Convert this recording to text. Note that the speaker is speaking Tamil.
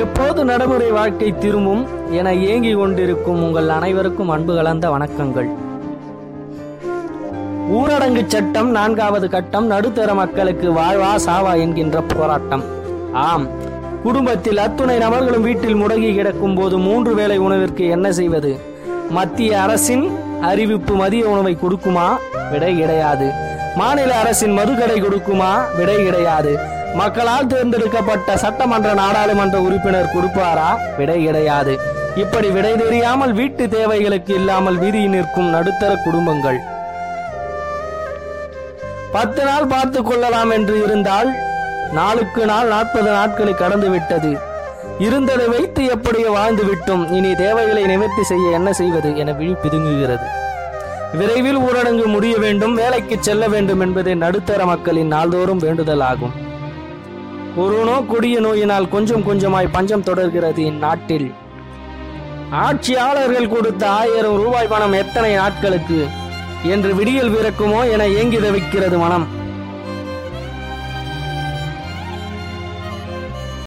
எப்போது நடைமுறை வாழ்க்கை திரும்பும் என ஏங்கிக் கொண்டிருக்கும் உங்கள் அனைவருக்கும் அன்பு கலந்த வணக்கங்கள். ஊரடங்கு சட்டம் நான்காவது கட்டம் நடுத்தர மக்களுக்கு வாழ்வா சாவா என்கின்ற போராட்டம். ஆம் குடும்பத்தில் அத்துணை நபர்களும் வீட்டில் முடங்கி கிடக்கும் போது மூன்று வேளை உணவிற்கு என்ன செய்வது? மத்திய அரசின் அறிவிப்பு மதிய உணவை கொடுக்குமா? விடை கிடையாது. மாநில அரசின் மதுக்கடை கொடுக்குமா? விடை கிடையாது. மக்களால் தேர்ந்தெடுக்கப்பட்ட சட்டமன்ற நாடாளுமன்ற உறுப்பினர் கொடுப்பாரா? விடை கிடையாது. இப்படி விடை தெரியாமல் வீட்டு தேவைகளுக்கு இல்லாமல் வீதி நிற்கும் நடுத்தர குடும்பங்கள். பத்து நாள் பார்த்து கொள்ளலாம் என்று இருந்தால் நாளுக்கு நாள் நாற்பது நாட்களை கடந்து விட்டது. இருந்ததை வைத்து எப்படியோ வாழ்ந்து விட்டோம். இனி தேவைகளை நிவர்த்தி செய்ய என்ன செய்வது என விழி பிதுங்குகிறது. விரைவில் ஊரடங்கு முடிய வேண்டும் வேலைக்கு செல்ல வேண்டும் என்பதே நடுத்தர மக்களின் நாள்தோறும் வேண்டுதல் ஆகும். கொரோனா கொடிய நோயினால் கொஞ்சம் கொஞ்சமாய் பஞ்சம் தொடர்கிறது இந்நாட்டில். ஆட்சியாளர்கள் கொடுத்த ஆயிரம் ரூபாய் பணம் எத்தனை நாட்களுக்கு? என்று விடியல் பிறக்குமோ என ஏங்கி தவிக்கிறது மனம்.